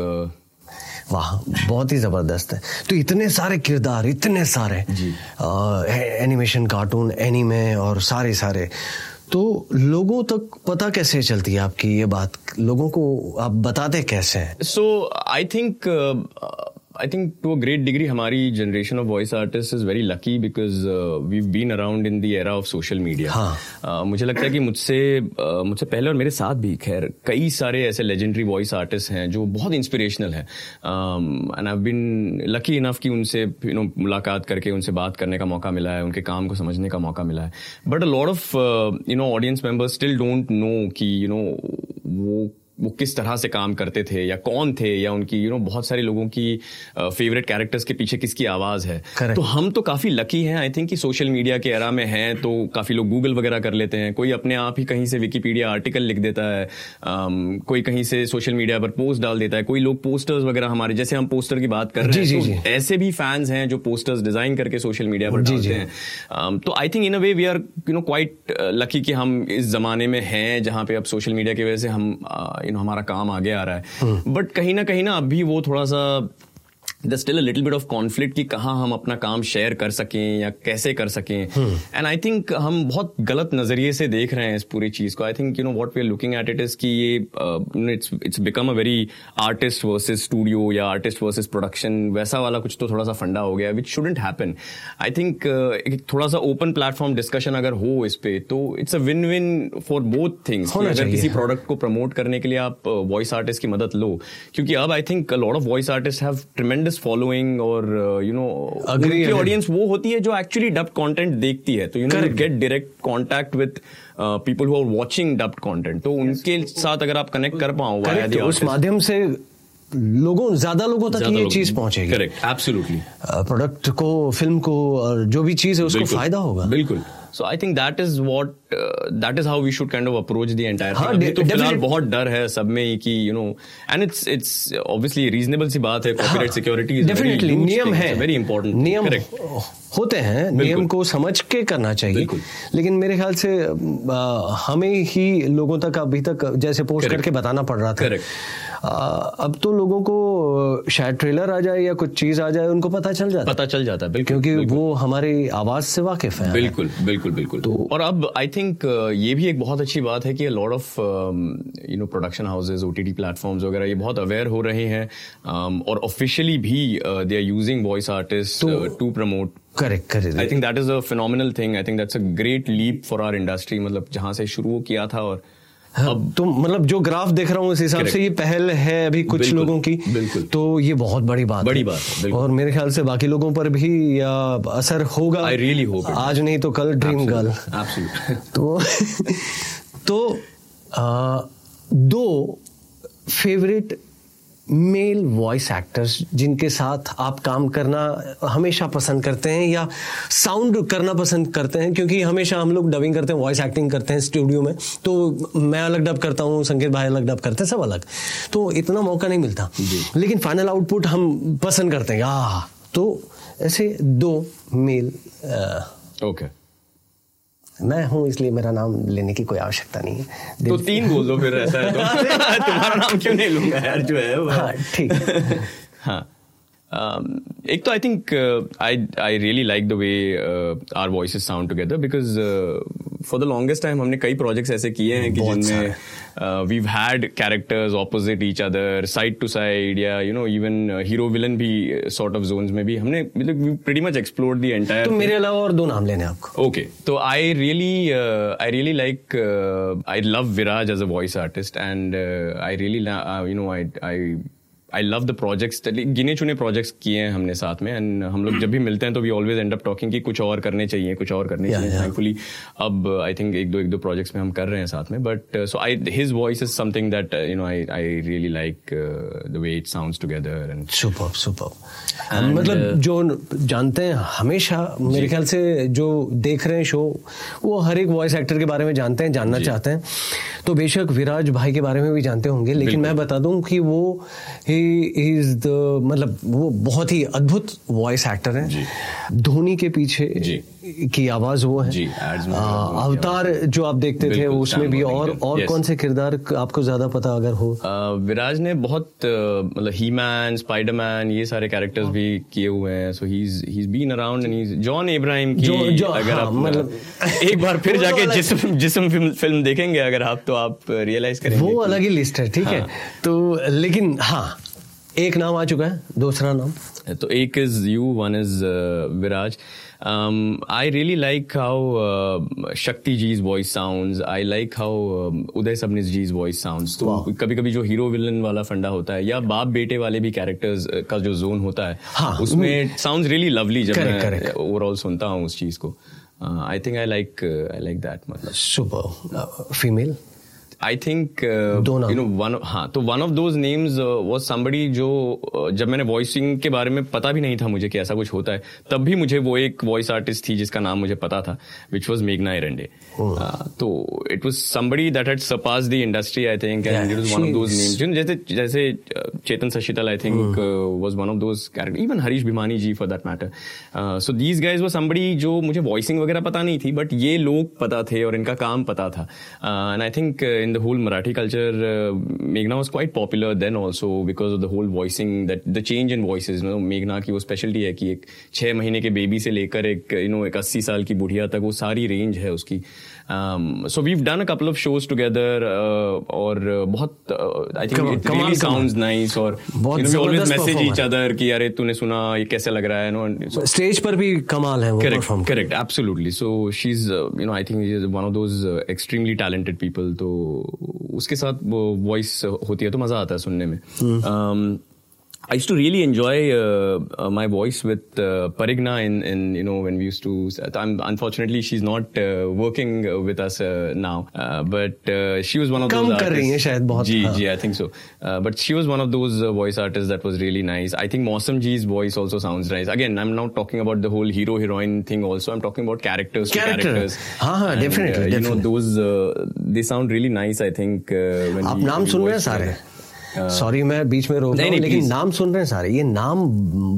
वाह बहुत ही ज़बरदस्त है। तो इतने सारे किरदार इतने सारे एनिमेशन कार्टून एनीमे और सारे सारे। तो लोगों तक पता कैसे चलती है आपकी ये बात? लोगों को आप बताते कैसे हैं? So I think uh, I think to a great degree हमारी generation of voice artist is very lucky because we been around in the era of social media मुझे लगता है कि मुझसे uh, मुझसे पहले और मेरे साथ भी खैर कई सारे ऐसे लेजेंडरी वॉइस आर्टिस्ट हैं जो बहुत इंस्परेशनल हैं। And I been lucky enough कि उनसे यू नो मुलाकात करके उनसे बात करने का मौका मिला है उनके काम को समझने का मौका मिला है। But a lot of you know audience members still don't know कि यू नो वो वो किस तरह से काम करते थे या कौन थे या उनकी यू you नो know, बहुत सारे लोगों की फेवरेट uh, कैरेक्टर्स के पीछे किसकी आवाज़ है। Correct. तो हम तो काफ़ी लकी हैं आई थिंक कि सोशल मीडिया के एरा में हैं तो काफ़ी लोग गूगल वगैरह कर लेते हैं। कोई अपने आप ही कहीं से विकीपीडिया आर्टिकल लिख देता है um, कोई कहीं से सोशल मीडिया पर पोस्ट डाल देता है कोई लोग पोस्टर्स वगैरह हमारे जैसे हम पोस्टर की बात कर रहे हैं तो ऐसे भी फैंस हैं जो पोस्टर्स डिज़ाइन करके सोशल मीडिया पर डालते हैं। तो I think in a way we are you know quite lucky कि हम इस जमाने में हैं जहाँ पे अब सोशल मीडिया की वजह से हम यू नो हमारा काम आगे आ रहा है। बट कहीं ना कहीं ना अभी वो थोड़ा सा the still a little bit of conflict कि कहाँ हम अपना काम शेयर कर सकें या कैसे कर सकें। एंड आई थिंक हम बहुत गलत नज़रिए से देख रहे हैं इस पूरी चीज़ को। I think you know what we are looking at it is कि ये it's it's become a very artist versus studio या आर्टिस्ट वर्सेस प्रोडक्शन वैसा वाला कुछ तो थोड़ा सा फंडा हो गया which shouldn't happen I think थोड़ा सा ओपन प्लेटफॉर्म डिस्कशन अगर हो इस पे तो it's a win win for both things अगर किसी प्रोडक्ट को प्रमोट करने के लिए आप वॉइस आर्टिस्ट की मदद लो। क्योंकि अब I think lot of voice artist have tremendous following और यू नो Agree, उनकी ऑडियंस वो होती है जो एक्चुअली डब कंटेंट देखती है। तो you know get direct contact with people who are watching dub content तो उनके साथ अगर आप कनेक्ट कर पाओ उस माध्यम से लोगों ज़्यादा लोगों तक ये चीज़ पहुंचेगी। करेक्ट एब्सोल्युटली प्रोडक्ट को फ़िल्म को और जो भी चीज़ है उसको फ़ायदा होगा। बिल्कुल। So I think that is what that is how we should kind of approach the entire हाँ, तो फ़िलहाल बहुत डर है सब में कि you know and it's it's obviously reasonable सी बात है कॉपीराइट सिक्योरिटी डेफिनेटली नियम है। वेरी इंपॉर्टेंट नियम होते हैं नियम को समझ के करना चाहिए। लेकिन मेरे ख्याल से आ, हमें ही लोगों तक अभी तक जैसे पोस्ट करके बताना पड़ रहा था। अब तो लोगों को शायद ट्रेलर आ जाए या कुछ चीज़ आ जाए उनको पता चल जाता है। पता चल जाता है बिल्कुल क्योंकि वो हमारी आवाज़ से वाकिफ है। बिल्कुल बिल्कुल बिल्कुल। तो- और अब आई थिंक ये भी एक बहुत अच्छी बात है कि lot of you know production houses OTT platforms वगैरह ये बहुत अवेयर हो रहे हैं। um, और ऑफिशियली भी they are using voice artist to promote correct correct I think that is a phenomenal thing I think that's a great leap for our industry मतलब जहाँ से शुरू किया था और अब तो मतलब जो ग्राफ देख रहा हूँ इस हिसाब से ये पहल है अभी कुछ लोगों की। बिल्कुल। तो ये बहुत बड़ी बात बड़ी बात और मेरे ख्याल से बाकी लोगों पर भी असर होगा। आई रियली होप आज नहीं तो कल ड्रीम गर्ल तो तो आ, दो फेवरेट मेल वॉइस एक्टर्स जिनके साथ आप काम करना हमेशा पसंद करते हैं या साउंड करना पसंद करते हैं क्योंकि हमेशा हम लोग डबिंग करते हैं वॉइस एक्टिंग करते हैं स्टूडियो में तो मैं अलग डब करता हूँ संकेत भाई अलग डब करते हैं सब अलग। तो इतना मौका नहीं मिलता। लेकिन फाइनल आउटपुट हम पसंद करते हैं। आ तो ऐसे दो मेल ओके मैं हूँ इसलिए मेरा नाम लेने की कोई आवश्यकता नहीं है। तो तीन बोल दो फिर ऐसा है तो। तुम्हारा नाम क्यों नहीं लूँगा यार जो है वो। हाँ ठीक। हाँ। Um, एक तो I think I I really like the way our voice sound together because for the longest time हमने कई प्रोजेक्ट्स ऐसे किए हैं कि जिनमें we had characters opposite each other side to side या you know even hero villain भी sort of zones में भी हमने मतलब pretty much explore the entire तो मेरे अलावा और दो नाम लेने आपको। Okay, so I really, I really really like, uh, I love Viraj as a voice artist, and uh, I really, la- uh, love the I, I, I love the projects. गिने चुने प्रोजेक्ट्स किए हैं हमने साथ में and हम लोग जब भी मिलते हैं तो we always end up talking कि कुछ और करने चाहिए कुछ और करने Yeah, चाहिए। yeah. थैंकफुली अब आई थिंक एक दो एक दो प्रोजेक्ट्स में हम कर रहे हैं साथ में but so I his voice is something that you know I I really like the way it sounds together and super super And, मतलब जो जानते हैं हमेशा मेरे ख्याल से जो देख रहे हैं शो वो हर एक वॉइस एक्टर के बारे में जानते हैं जानना चाहते हैं। तो बेशक विराज भाई के बारे में भी जानते होंगे लेकिन मैं बता दूँ कि वो ही इज़ द मतलब वो बहुत ही अद्भुत वॉइस एक्टर हैं। धोनी के पीछे जी। की आवाज़ वो है। जी, अवतार जो आप देखते थे उसमें भी और और. कौन से किरदार आपको ज़्यादा पता अगर हो? विराज ने बहुत मतलब ही मैन स्पाइडरमैन ये सारे कैरेक्टर्स भी किए हुए हैं। So he he is been around and he John Abraham की जो- जो- अगर हाँ, आप मतलब- एक बार फिर तो जाके जिस्म जिस्म फ़िल्म, फ़िल्म देखेंगे अगर आप तो आप रियलाइज़ करेंगे वो अलग ही लिस्ट है ठीक है। हाँ। तो लेकिन हाँ एक नाम आ चुका है दूसरा नाम। तो एक is you one is Viraj I really like how Shakti ji's voice sounds I like how Uday Sabnis ji's voice sound तो कभी कभी जो हीरो विलन वाला फंडा होता है या बाप बेटे वाले भी कैरेक्टर्स का जो जोन होता है हाँ, उसमें साउंड रियली लवली जब Correct, मैं ओवरऑल सुनता हूँ उस चीज़ को। I think I like I like that मतलब। Super female I think you know one हाँ तो one of those names was somebody जो uh, जब मैंने वॉइसिंग के बारे में पता भी नहीं था मुझे कि ऐसा कुछ होता है तब भी मुझे वो एक वॉइस आर्टिस्ट थी जिसका नाम मुझे पता था विच वॉज़ मेघना एरंडे तो it was somebody that had surpass the industry I think and it was one of those names जैसे जैसे Chetan Sashital I think was one of those character even Harish Bhimani ji for that matter so these guys वो somebody जो मुझे voicing वगैरह पता नहीं थी but ये लोग पता थे और इनका काम पता था. And I think in the whole Marathi culture मेघना was quite popular then also because of the whole voicing that the change in voices no मेघना की वो स्पेशलिटी है कि एक छः महीने के बेबी से लेकर एक यू नो एक अस्सी साल की बुढ़िया तक वो सारी रेंज है उसकी so we done a couple of shows together और बहुत uh, आई थिंक और अरे तूने सुना ये कैसे लग रहा है? स्टेज पर भी कमाल है correct absolutely so she is you know I think is one of those extremely talented people तो उसके साथ वॉइस होती है तो मज़ा आता है सुनने में। um, I used to really enjoy uh, uh, my voice with uh, Parigna in, in, you know, when we used to, I'm, unfortunately, she's not uh, working uh, with us uh, now, but she was one of Kam those artists. Shayad bahut, ji, ji, I think so. but she was one of those voice artists that was really nice. I think Mosam Ji's voice also sounds nice. Again, I'm not talking about the whole hero-heroine thing also. I'm talking about characters Character. characters. Ha, ha, and, definitely, definitely. You know, those, they sound really nice, I think. Uh, when Aap naam sun हैं। सारे. Sorry मैं बीच में रोक रहा हूँ लेकिन नाम सुन रहे हैं सारे। ये नाम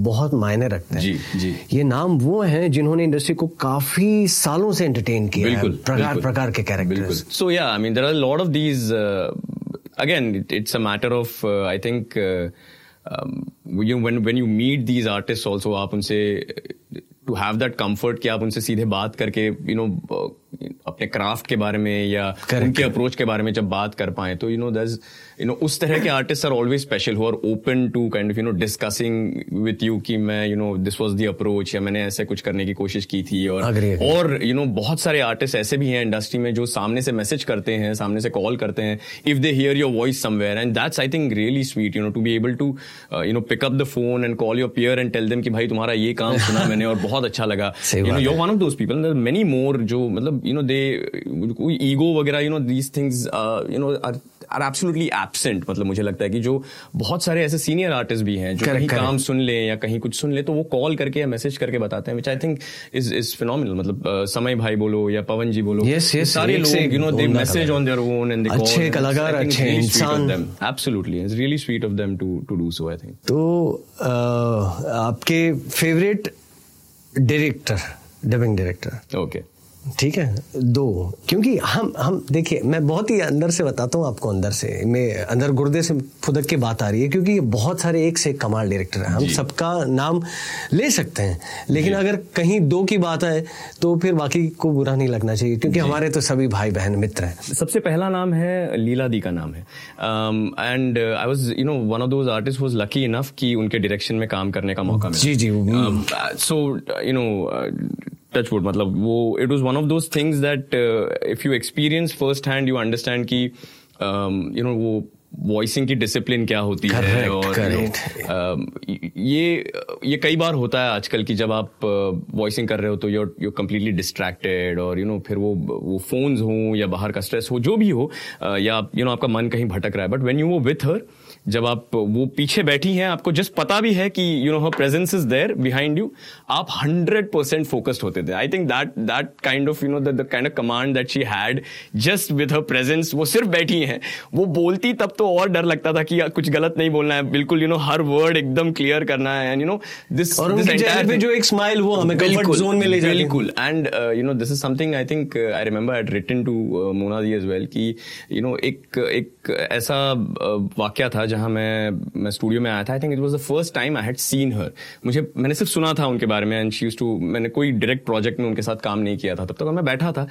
बहुत मायने रखते हैं। जी, जी। ये नाम वो हैं जिन्होंने इंडस्ट्री को काफ़ी सालों से एंटरटेन किया है। प्रकार प्रकार के कैरेक्टर्स सो या I mean there are lot of these again it's a matter of I think you when when you meet these artist also आप उनसे टू हैव दैट कंफर्ट कि आप उनसे सीधे बात करके यू नो अपने क्राफ्ट के बारे में या उनके. अप्रोच के बारे में जब बात कर पाए तो you know this you know उस तरह के artist are always special who are open to kind of you know discussing with you कि मैं you know this was the approach या मैंने ऐसे कुछ करने की कोशिश की थी और Agree, agree. और यू नो बहुत सारे आर्टिस्ट ऐसे भी हैं इंडस्ट्री में जो सामने से मैसेज करते हैं सामने से कॉल करते हैं if they hear your voice somewhere and that's I think really sweet you know to be able to you know pick up the phone and call your peer and tell them कि भाई तुम्हारा ये काम सुना मैंने और बहुत अच्छा लगा you know your one of those people many more जो मतलब यू नो दे कोई ईगो वगैरह you know these things you know are absolutely absent मतलब मुझे लगता है कि जो बहुत सारे ऐसे सीनियर आर्टिस्ट भी हैं जो कहीं काम सुन ले या कहीं कुछ सुन ले तो वो कॉल करके या मैसेज करके बताते हैं which I think is is phenomenal मतलब समय भाई बोलो या पवन जी बोलो Yes, yes, सारे लोग you know they message on their own and अच्छे कलाकार, अच्छे इंसान। Absolutely it's really sweet of them to to do so I think तो आपके favourite director dubbing director okay ठीक है? दो। क्योंकि हम हम देखिए मैं बहुत ही अंदर से बताता हूँ आपको अंदर से। मैं अंदर गुर्दे से फुदक के बात आ रही है क्योंकि ये बहुत सारे एक से एक कमाल डायरेक्टर हैं। हम सबका नाम ले सकते हैं। लेकिन अगर कहीं दो की बात आए तो फिर बाकी को बुरा नहीं लगना चाहिए क्योंकि हमारे तो सभी भाई बहन मित्र हैं। सबसे पहला नाम है लीला दी का नाम है। And I was you know one of those artist was lucky enough कि उनके डायरेक्शन में काम करने का मौका मिला। जी जी so you know touch wood मतलब वो it was one of those things that if you experience first hand you understand कि यू नो वो वॉइसिंग की डिसिप्लिन क्या होती है और you know, correct. um, ये ये कई बार होता है आजकल की जब आप वॉइसिंग uh, कर रहे हो तो यूर यू कम्प्लीटली डिस्ट्रैक्टेड और यू you नो know, फिर वो वो फोन्स हो या बाहर का स्ट्रेस हो जो भी हो uh, या यू you नो know, आपका मन कहीं भटक रहा है बट वेन यू वो विथ हर जब आप वो पीछे बैठी हैं आपको जस्ट पता भी है कि you know her presence is there behind you आप हंड्रेड परसेंट फोकस्ड होते थे। I think that that kind of you know the kind of command that she had just with her presence वो सिर्फ़ बैठी हैं। वो बोलती तब तो और डर लगता था कि कुछ गलत नहीं बोलना है। बिल्कुल यू नो हर वर्ड एकदम क्लियर करना है एंड यू नो दिस और उनके चेहरे पे जो एक स्माइल वो हमें कंफर्ट जोन में ले जाती बिल्कुल। And you know this is something I think I remember I written to Mona the as well कि यू नो एक एक ऐसा uh, वाक्य था जहाँ मैं मैं स्टूडियो में आया था I think it was the first time I had seen her मुझे, मैंने सिर्फ़ सुना था उनके बारे में एंड शी टू मैंने कोई डायरेक्ट प्रोजेक्ट में उनके साथ काम नहीं किया था तब तक मैं बैठा था।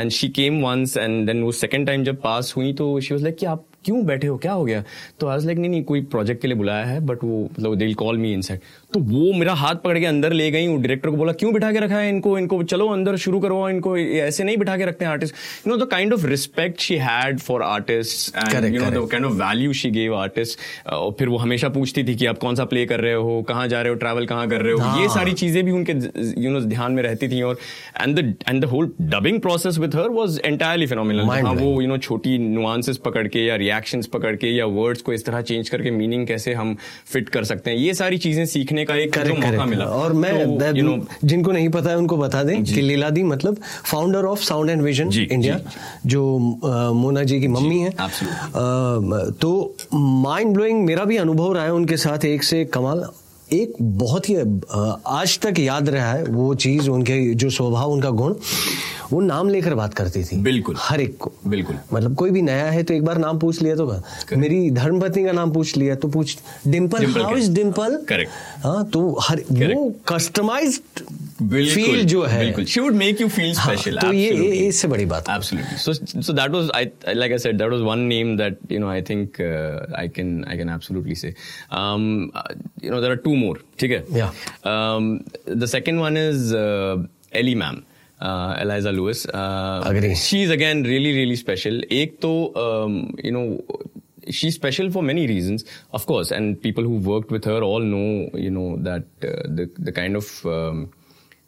And she came once and then वो सेकेंड टाइम जब पास हुई तो शी वॉज़ लाइक कि आप क्यों बैठे हो? क्या हो गया? तो आज लाइक नहीं नहीं, कोई प्रोजेक्ट के लिए बुलाया है बट वो मतलब दे कॉल मी इनसाइड तो वो मेरा हाथ पकड़ के अंदर ले गई डायरेक्टर को बोला क्यों बिठा के रखा है इनको? इनको चलो अंदर शुरू करो इनको ऐसे नहीं बिठा के रखते हैं artist you know the kind of respect she had for artist and you know the kind of value she gave artist और फिर वो हमेशा पूछती थी कि आप कौन सा प्ले कर रहे हो कहाँ जा रहे हो ट्रैवल कहाँ कर रहे हो? ये हाँ। सारी चीज़ें भी उनके यू नो ध्यान में रहती थी और and the end the whole dubbing process with her was entirely phenomenal वो यू नो छोटी नुआंसेस पकड़ के या रिएक्शंस पकड़ के या वर्ड्स को इस तरह चेंज करके मीनिंग कैसे हम फिट कर सकते हैं ये सारी चीज़ें सीखने का एक correct, मौका मिला। और मैं तो, you know, जिनको नहीं पता है उनको बता दें कि लीला दी मतलब founder of sound and vision India जो मोना जी की मम्मी है। तो माइंड ब्लोइंग मेरा भी अनुभव रहा है उनके साथ एक से कमाल। एक बहुत ही आज तक याद रहा है वो चीज़ उनके जो स्वभाव उनका गुण वो नाम लेकर बात करती थी। बिल्कुल। हर एक को। बिल्कुल। मतलब कोई भी नया है तो एक बार नाम पूछ लिया तो मेरी धर्मपत्नी का नाम पूछ लिया तो पूछ Dimple how is Dimple correct हाँ तो हर वो कस्टमाइज फील जो है बिल्कुल she would make you feel special तो ये इससे बड़ी बात absolutely so so that was I like I said that was one name that you know I think I can I can absolutely say you know there are two more ठीक है या the second one is Ellie ma'am uh, Eliza Lewis. Uh, Agree. She's again really, really special. एक तो, um, you know, she's special for many reasons, of course, and people who worked with her all know, you know, that uh, the the kind of um,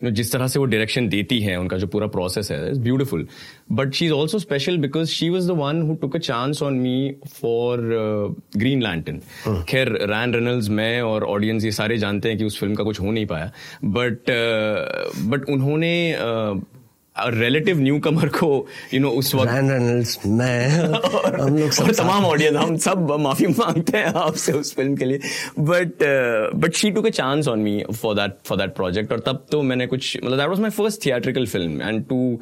know जिस तरह से वो direction देती है उनका जो पूरा प्रोसेस है is beautiful but she is also special because she was the one who took a chance on me for Green Lantern खैर रैन रेनल्स मैं और ऑडियंस ये सारे जानते हैं कि उस फ़िल्म का कुछ हो नहीं पाया. बट बट uh, उन्होंने uh, रिलेटिव न्यू कमर को यू नो उस वक्त मैं हम लोग सब तमाम ऑडियंस हम सब माफ़ी मांगते हैं आपसे उस फ़िल्म के लिए। But but she to a chance on me for that for that project और तब तो मैंने कुछ मतलब that was my first theatrical film and to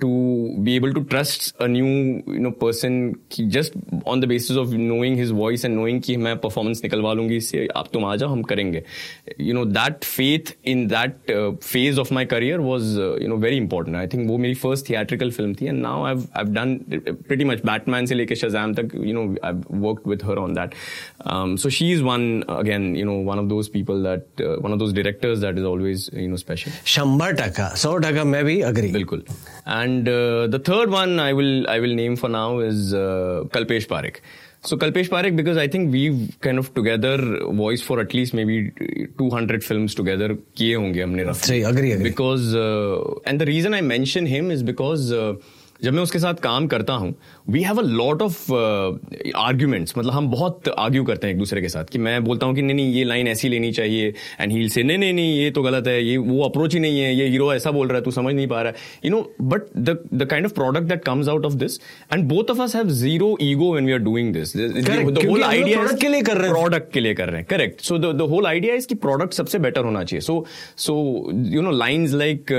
to be able to trust a new you know person just on the basis of knowing his voice and knowing कि मैं performance निकलवा लूंगी इससे आप तुम आ जाओ हम करेंगे you know that faith in that uh, phase of my career was uh, you know very important I think वो मेरी first theatrical film थी and now I've I've done pretty much Batman से लेके Shazam तक you know I've worked with her on that um, so she is one again you know one of those people that uh, one of those directors that is always you know special शंबर टका सौ टका मैं भी agree बिल्कुल And and the third one I will I will name for now is Kalpesh Pareek so Kalpesh Pareek because I think we can of together voice for at least may be two hundred film together किए होंगे हमने because and the reason I mention him is because जब मैं उसके साथ काम करता हूँ we have a lot of arguments मतलब हम बहुत आर्ग्यू करते हैं एक दूसरे के साथ कि मैं बोलता हूँ कि नहीं नहीं ये लाइन ऐसी लेनी चाहिए एंड हील से नहीं नहीं नहीं ये तो गलत है ये वो अप्रोच ही नहीं है ये हीरो ऐसा बोल रहा है तू समझ नहीं पा रहा है. You know but the the kind of product that comes out of this and both of us have zero ego when we are doing this the whole idea के लिए कर रहे हैं। प्रोडक्ट के लिए कर रहे हैं correct so the whole idea is कि प्रोडक्ट सबसे बेटर होना चाहिए. So so you know lines like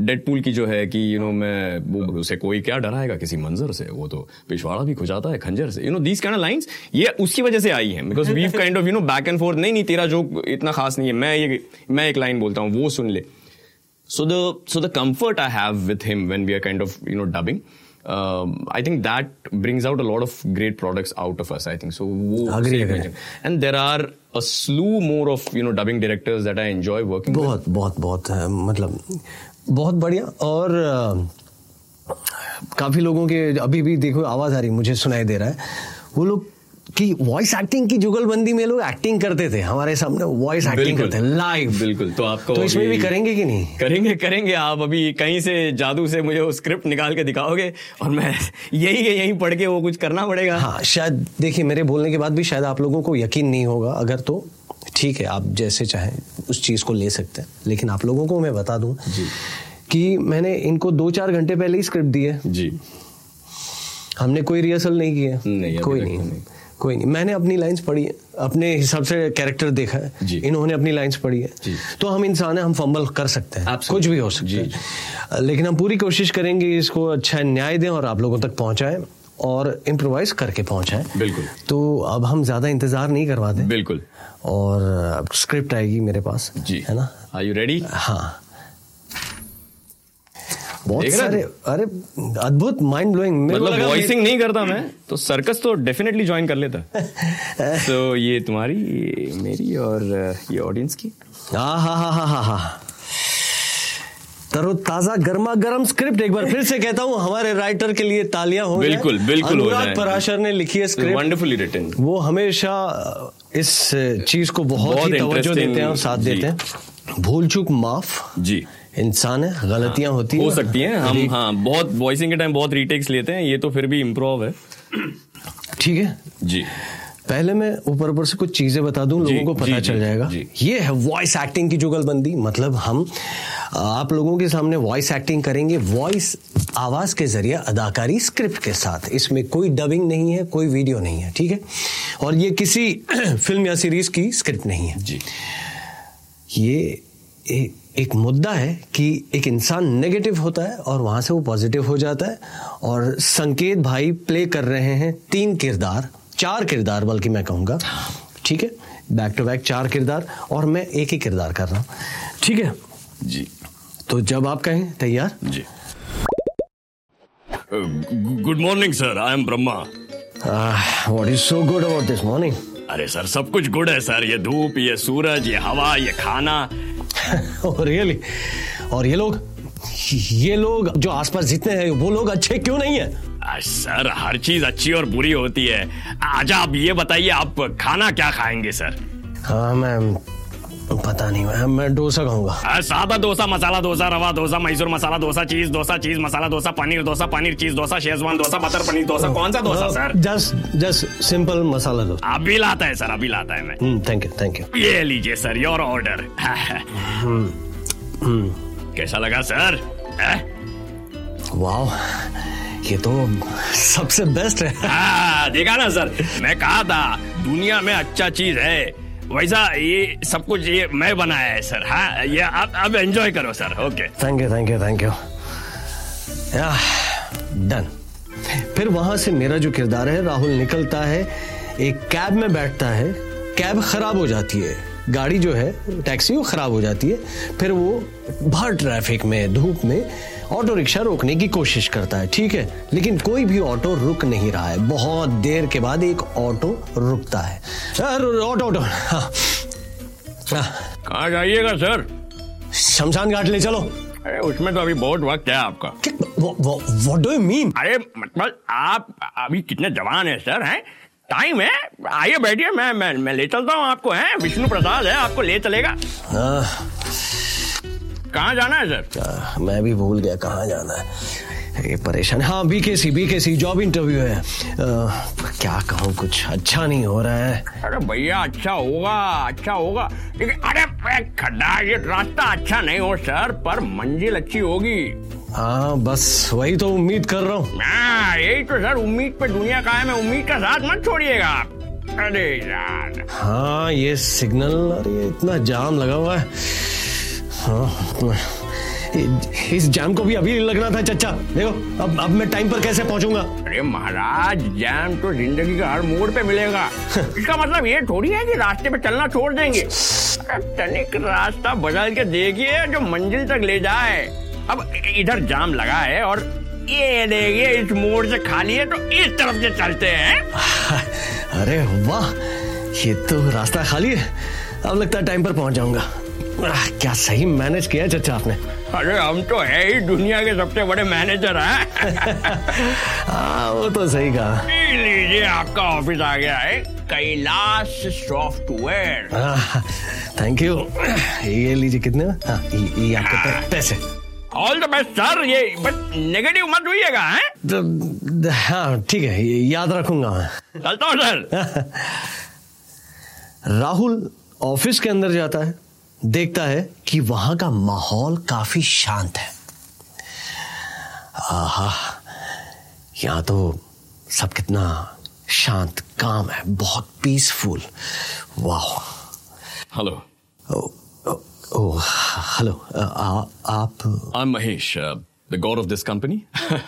dead की जो है कि यू नो मैं उसे कोई कोई क्या डराएगा किसी मंजर से? वो तो पिछवाड़ा भी खुजाता है खंजर से। You know these kind of ये उसकी वजह से आई है because we've kind of you know back and forth नहीं नहीं तेरा जो इतना खास नहीं है। मैं ये मैं एक लाइन बोलता हूँ वो सुन ले। So the so the comfort I have with him when we are kind of you know dubbing I think that brings out a lot of great products out of us I think so वो and there are a slew more of you know dubbing directors that I enjoy working बहुत बहुत बहुत मतलब बहुत बढ़िया। और काफ़ी लोगों के अभी भी देखो आवाज़ आ रही मुझे सुनाई दे रहा है। वो लोग कि वॉइस एक्टिंग की जुगलबंदी में लोग एक्टिंग करते थे हमारे सामने वॉइस एक्टिंग करते लाइव बिल्कुल तो आपको तो इसमें भी करेंगे कि नहीं? करेंगे करेंगे आप अभी कहीं से जादू से मुझे वो स्क्रिप्ट निकाल के दिखाओगे और मैं यही के यही पढ़ के वो कुछ करना पड़ेगा। हाँ शायद देखिए मेरे बोलने के बाद भी शायद आप लोगों को यकीन नहीं होगा अगर तो ठीक है आप जैसे चाहें उस चीज़ को ले सकते हैं लेकिन आप लोगों को मैं बता दूँ कि मैंने इनको दो चार घंटे पहले ही स्क्रिप्ट दी है। जी। हमने कोई रिहर्सल नहीं किया नहीं, कोई नहीं। नहीं। कोई नहीं। मैंने अपनी लाइंस पढ़ी है। अपने हिसाब से कैरेक्टर देखा है। इन्होंने अपनी लाइंस पढ़ी है। तो हम इंसान हैं हम फंबल कर सकते हैं। कुछ भी हो सकता है। लेकिन हम पूरी कोशिश करेंगे इसको अच्छा न्याय दें और आप लोगों तक पहुंचाएँ और इम्प्रोवाइज करके पहुंचाएँ। बिल्कुल। तो अब हम ज़्यादा इंतज़ार नहीं करवाते बिल्कुल। और स्क्रिप्ट आएगी मेरे पास। जी। है ना? आर यू रेडी हाँ। बहुत सारे अरे अद्भुत माइंड ब्लोइंग मतलब वॉइसिंग नहीं करता मैं तो सर्कस तो डेफिनेटली ज्वाइन कर लेता। तो ये तुम्हारी ये मेरी और ये ऑडियंस की। हाँ हाँ हाँ हाँ हाँ हाँ। तरो ताज़ा गर्मा गर्म स्क्रिप्ट एक बार फिर से कहता हूँ हमारे राइटर के लिए तालियाँ हो बिल्कुल, बिल्कुल हो पराशर ने लिखी है स्क्रिप्ट वंडरफुली रिटन वो हमेशा इस चीज़ को बहुत, बहुत ही तवज्जो देते हैं और साथ देते हैं। भूल चूक माफ़। जी। इंसान है गलतियाँ हाँ, होती हो हैं। सकती हैं। हम हाँ बहुत वॉइसिंग के टाइम बहुत रीटेक्स लेते हैं ये तो फिर भी इम्प्रोव है। ठीक है? जी। पहले मैं ऊपर ऊपर से कुछ चीज़ें बता दूँ लोगों को पता जी, चल जाएगा। ये है वॉइस एक्टिंग की जुगलबंदी मतलब हम आप लोगों के सामने वॉइस एक्टिंग करेंगे वॉइस आवाज़ के ज़रिए अदाकारी स्क्रिप्ट के साथ। इसमें कोई डबिंग नहीं है कोई वीडियो नहीं है ठीक है? और ये किसी फ़िल्म या सीरीज़ की स्क्रिप्ट नहीं है। जी। ये ए, एक मुद्दा है कि एक इंसान नेगेटिव होता है और वहाँ से वो पॉजिटिव हो जाता है और संकेत भाई प्ले कर रहे हैं तीन किरदार चार किरदार बल्कि मैं कहूँगा। ठीक है? बैक टू बैक चार किरदार और मैं एक ही किरदार कर रहा हूँ। ठीक है? जी। तो जब आप कहें तैयार? जी। Good morning sir I am Brahma what is so good about this morning अरे सर सब कुछ गुड है सर. ये धूप ये सूरज ये हवा ये खाना रियली और ये लोग ये लोग जो आसपास जितने हैं वो लोग अच्छे क्यों नहीं है? सर हर चीज़ अच्छी और बुरी होती है। आजा आप ये बताइए आप खाना क्या खाएँगे सर? हाँ मैं पता नहीं मैं मैं डोसा खाऊँगा। सादा dosa masala dosa rava dosa Mysore masala dosa cheese dosa cheese masala dosa paneer dosa paneer cheese dosa Schezwan dosa butter paneer dosa कौन सा dosa sir? Just just simple masala दो अभी लाता है सर अभी लाता है मैं। थैंक यू थैंक यू ये लीजिए सर योर ऑर्डर कैसा लगा सर? वाह ये तो सबसे बेस्ट है। हाँ, देखा ना सर? मैं कहा था दुनिया में अच्छा चीज़ है। वैसा ये सब कुछ ये मैं बनाया है, सर। हाँ ये आप अब एंजॉय करो, sir. Okay thank you thank you thank you done फिर वहाँ से मेरा जो किरदार है, राहुल निकलता है, एक कैब में बैठता है, कैब खराब हो जाती है। गाड़ी जो है, टैक्सी वो खराब हो जाती है, फिर वो भर ट्रैफ़िक में, धूप में ऑटो रिक्शा रोकने की कोशिश करता है ठीक है? लेकिन कोई भी ऑटो रुक नहीं रहा है। बहुत देर के बाद एक ऑटो रुकता है। अ, ऑटो ऑटो। हाँ, हाँ, कहाँ जाइएगा सर? शमशान घाट ले चलो। अरे उसमें तो अभी बहुत वक्त है आपका। व्हाट डू यू मीन अरे मतलब आप अभी कितने जवान है सर हैं? टाइम है। आइए बैठिए मैं मैं मैं ले चलता हूँ आपको है? विष्णु प्रसाद है आपको ले चलेगा। कहाँ जाना है सर? मैं भी भूल गया कहाँ जाना है। ये परेशान हाँ। बीकेसी बीकेसी जॉब इंटरव्यू है। अ, क्या कहूँ कुछ अच्छा नहीं हो रहा है। अरे भैया अच्छा होगा अच्छा होगा। लेकिन अरे खड्डा ये रास्ता अच्छा नहीं हो सर पर मंजिल अच्छी होगी। हाँ बस वही तो उम्मीद कर रहा हूँ। हाँ यही तो सर उम्मीद पे दुनिया का है। मैं उम्मीद का साथ मत छोड़िएगा। आप अरे यार। हाँ ये सिग्नल और ये इतना जाम लगा हुआ है। हाँ इस जाम को भी अभी लगना था चचा। देखो अब अब मैं टाइम पर कैसे पहुंचूँगा? अरे महाराज जैम तो ज़िंदगी का हर मोड़ पे मिलेगा। इसका मतलब ये थोड़ी है कि रास्ते पे चलना छोड़ देंगे। तनिक रास्ता बदल के देखिए जो मंजिल तक ले जाए। अब इधर जाम लगा है और ये देखिए इस मोड़ से खाली है तो इस तरफ़ से चलते हैं। अरे वाह ये तो रास्ता खाली है। अब लगता है टाइम पर पहुँच जाऊँगा। आह, क्या सही मैनेज किया है चचा आपने? अरे हम तो है ही दुनिया के सबसे बड़े मैनेजर हैं। हाँ वो तो सही कहा। लीजिए आपका ऑफ़िस आ गया है। कैलाश सॉफ्टवेयर। थैंक यू ये लीजिए कितने में? हाँ ये, ये आपके पै- पैसे। ऑल द बेस्ट सर ये बस नेगेटिव मत हुईएगा हैं? तो, हाँ ठीक है याद रखूँगा मैं। चलता हूँ सर राहुल ऑफ़िस के अंदर जाता है। देखता है कि वहाँ का माहौल काफ़ी शांत है। आहा यहाँ तो सब कितना शांत काम है बहुत पीसफुल वाह हेलो ओ, हेलो आप I am Mahesh the god of this company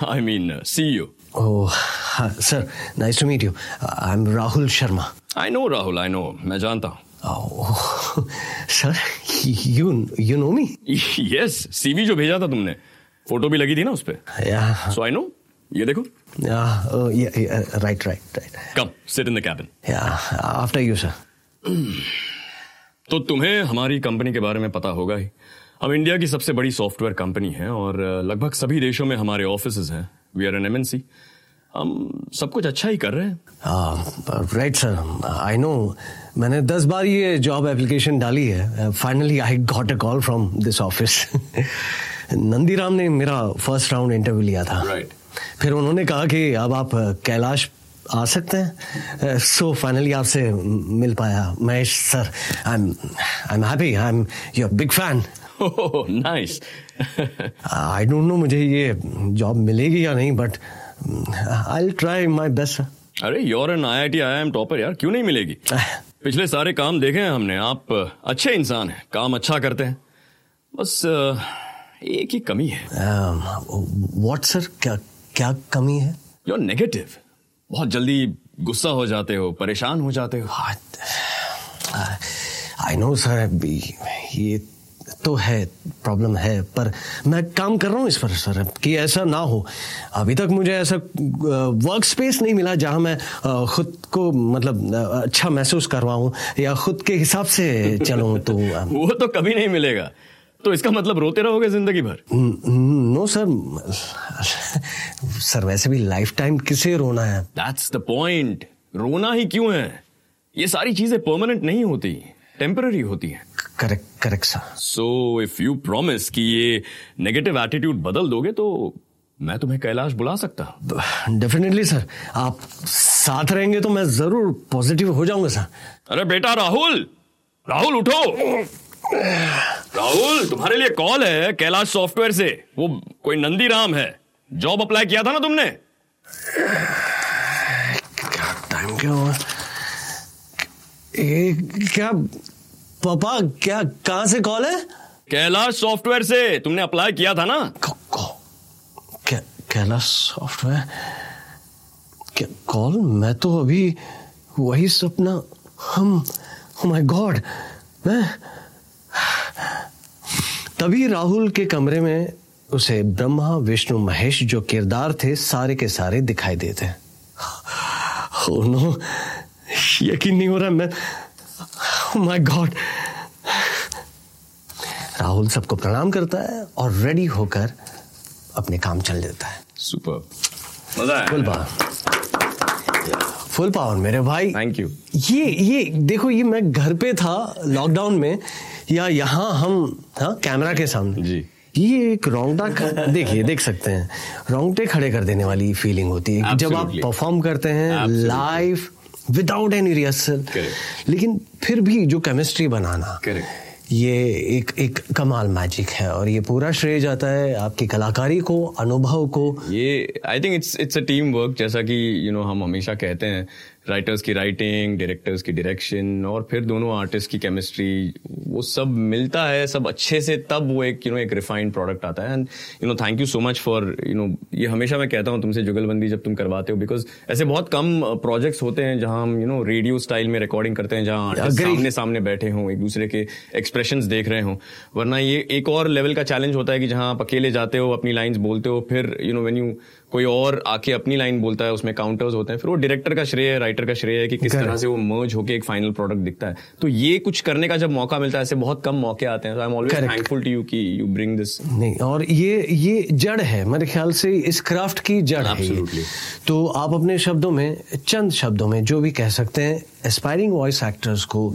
I mean CEO ओ हाँ, sir nice to meet you I am Rahul Sharma I know Rahul I know मैं जानता हूँ। Sir you you know me yes CV जो भेजा था तुमने photo भी लगी थी ना उस पर सो आई नो ये देखो। Right right right come sit in the cabin after you sir तो तुम्हें हमारी कंपनी के बारे में पता होगा ही। हम इंडिया की सबसे बड़ी सॉफ्टवेयर कंपनी है और लगभग सभी देशों में हमारे ऑफ़िस हैं। वी आर एन एमएनसी हम सब कुछ अच्छा ही कर रहे हैं। राइट सर आई नो मैंने दस बार ये जॉब एप्लीकेशन डाली है। Finally I got a call from this office Nandiram ने मेरा फ़र्स्ट राउंड इंटरव्यू लिया था। Right. फिर उन्होंने कहा कि अब आप कैलाश आ सकते हैं। सो फाइनली आपसे मिल पाया। Mahesh sir I am I am happy I am your big fan nice I don't know मुझे ये जॉब मिलेगी या नहीं but I try my best अरे your an I I T I am topper यार। क्यों नहीं मिलेगी? पिछले सारे काम देखे हैं हमने। आप अच्छे इंसान हैं। काम अच्छा करते हैं। बस एक ही कमी है। व्हाट सर क्या क्या कमी है? योर नेगेटिव बहुत जल्दी गुस्सा हो जाते हो परेशान हो जाते हो। आई नो सर ये तो है प्रॉब्लम है पर मैं काम कर रहा हूँ इस पर सर कि ऐसा ना हो। अभी तक मुझे ऐसा वर्क स्पेस नहीं मिला जहाँ मैं खुद को मतलब अच्छा महसूस करवाऊँ या खुद के हिसाब से चलूँ तो वो तो कभी नहीं मिलेगा। तो इसका मतलब रोते रहोगे ज़िंदगी भर? नो सर सर वैसे भी लाइफ टाइम किसे रोना है? दैट्स द पॉइंट रोना ही क्यों है? ये सारी चीज़ें परमानेंट नहीं होती टेम्पररी होती हैं। Correct correct sir so if you promise कि ये नेगेटिव एटीट्यूड बदल दोगे तो मैं तुम्हें कैलाश बुला सकता। डेफिनेटली सर आप साथ रहेंगे तो मैं ज़रूर पॉजिटिव हो जाऊँगा सर अरे बेटा राहुल! राहुल उठो! राहुल तुम्हारे लिए कॉल है कैलाश सॉफ्टवेयर से। वो कोई नंदी राम है। जॉब अप्लाई किया था ना तुमने? क्या टाइम क्या हुआ? ए, क्या पापा क्या कहाँ से कॉल है? कैलाश सॉफ्टवेयर से। तुमने अप्लाई किया था ना? कैलाश सॉफ्टवेयर? क्या कॉल मैं तो अभी वही सपना हम माय गॉड मैं तभी राहुल के कमरे में उसे ब्रह्मा विष्णु महेश जो किरदार थे सारे के सारे दिखाई देते। हैं Oh no, यकीन नहीं हो रहा मैं माय गॉड राहुल सबको प्रणाम करता है और रेडी होकर अपने काम चल देता है। सुपर मज़ा फुल पावर फुल पावर मेरे भाई। थैंक यू ये ये देखो ये मैं घर पे था लॉकडाउन में या यहाँ हम हाँ कैमरा के सामने। जी। ये एक रोंगटा देखिए देख सकते हैं। रोंगटे खड़े कर देने वाली फीलिंग होती है जब आप परफॉर्म करते हैं लाइव विदाउट एनी रिहर्सल लेकिन फिर भी जो केमिस्ट्री बनाना Correct. ये एक एक कमाल मैजिक है और ये पूरा श्रेय जाता है आपकी कलाकारी को अनुभव को। ये I think it's it's a team work जैसा कि यू you नो know, हम हमेशा कहते हैं। राइटर्स की राइटिंग डायरेक्टर्स की डायरेक्शन और फिर दोनों आर्टिस्ट की केमिस्ट्री वो सब मिलता है सब अच्छे से तब वो एक यू नो एक रिफाइंड प्रोडक्ट आता है। And you know thank you so much for you know ये हमेशा मैं कहता हूँ तुमसे जुगलबंदी जब तुम करवाते हो बिकॉज़ ऐसे बहुत कम प्रोजेक्ट्स होते हैं जहाँ हम यू नो रेडियो स्टाइल में रिकॉर्डिंग करते हैं जहाँ सामने सामने बैठे हों एक दूसरे के एक्सप्रेशन देख रहे हों। वरना ये एक और लेवल का चैलेंज होता है कि जहाँ आप अकेले जाते हो अपनी लाइन्स बोलते हो फिर यू नो वेन यू कोई और आके अपनी लाइन बोलता है उसमें काउंटर्स होते हैं फिर वो डायरेक्टर का श्रेय है राइटर का श्रेय है कि किस तरह से वो मर्ज होके एक फाइनल प्रोडक्ट दिखता है। तो ये कुछ करने का जब मौका मिलता है ऐसे बहुत कम मौके आते हैं। I am always thankful to you कि यू ब्रिंग दिस नहीं और ये ये जड़ है मेरे ख्याल से इस क्राफ्ट की जड़ है तो आप अपने शब्दों में चंद शब्दों में जो भी कह सकते हैं एस्पायरिंग वॉइस एक्टर्स को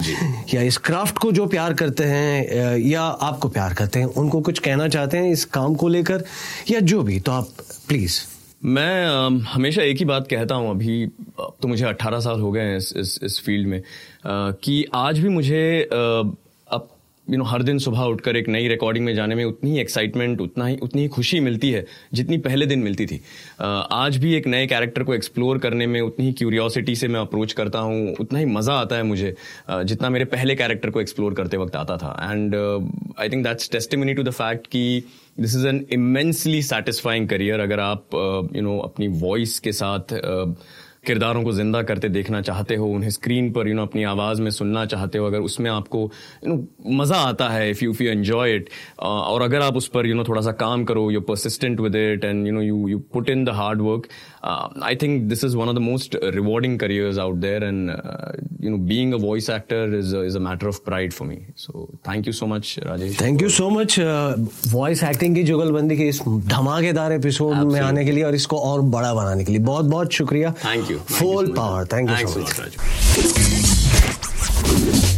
या इस क्राफ्ट को जो प्यार करते हैं या आपको प्यार करते हैं उनको कुछ कहना चाहते हैं इस काम को लेकर या जो भी तो आप प्लीज़ मैं हमेशा एक ही बात कहता हूँ अभी तो मुझे 18 साल हो गए हैं इस इस, इस फ़ील्ड में कि आज भी मुझे अब यू नो हर दिन सुबह उठकर एक नई रिकॉर्डिंग में जाने में उतनी एक्साइटमेंट उतना ही उतनी ही खुशी मिलती है जितनी पहले दिन मिलती थी। आज भी एक नए कैरेक्टर को एक्सप्लोर करने में उतनी ही क्यूरियोसिटी से मैं अप्रोच करता हूँ उतना ही मज़ा आता है मुझे जितना मेरे पहले कैरेक्टर को एक्सप्लोर करते वक्त आता था। And I think that's testimony to the fact कि this is an immensely satisfying career अगर आप यू नो अपनी वॉइस के साथ uh, किरदारों को ज़िंदा करते देखना चाहते हो उन्हें स्क्रीन पर यू नो अपनी आवाज़ में सुनना चाहते हो अगर उसमें आपको यू नो मज़ा आता है if you if you it और अगर आप उस पर यू नो थोड़ा सा काम करो you persistent with it and you know you you put in the hard work I think this is one of the most rewarding careers out there and you know being a voice actor is is a matter of pride for me so thank you so much Rajesh thank you so much voice acting की जुगलबंदी के इस धमाकेदार episode में आने के लिए और इसको और बड़ा बनाने के लिए बहुत बहुत शुक्रिया Thank you. Thank you full so much. Power thank you Thanks so a much lot, Raju.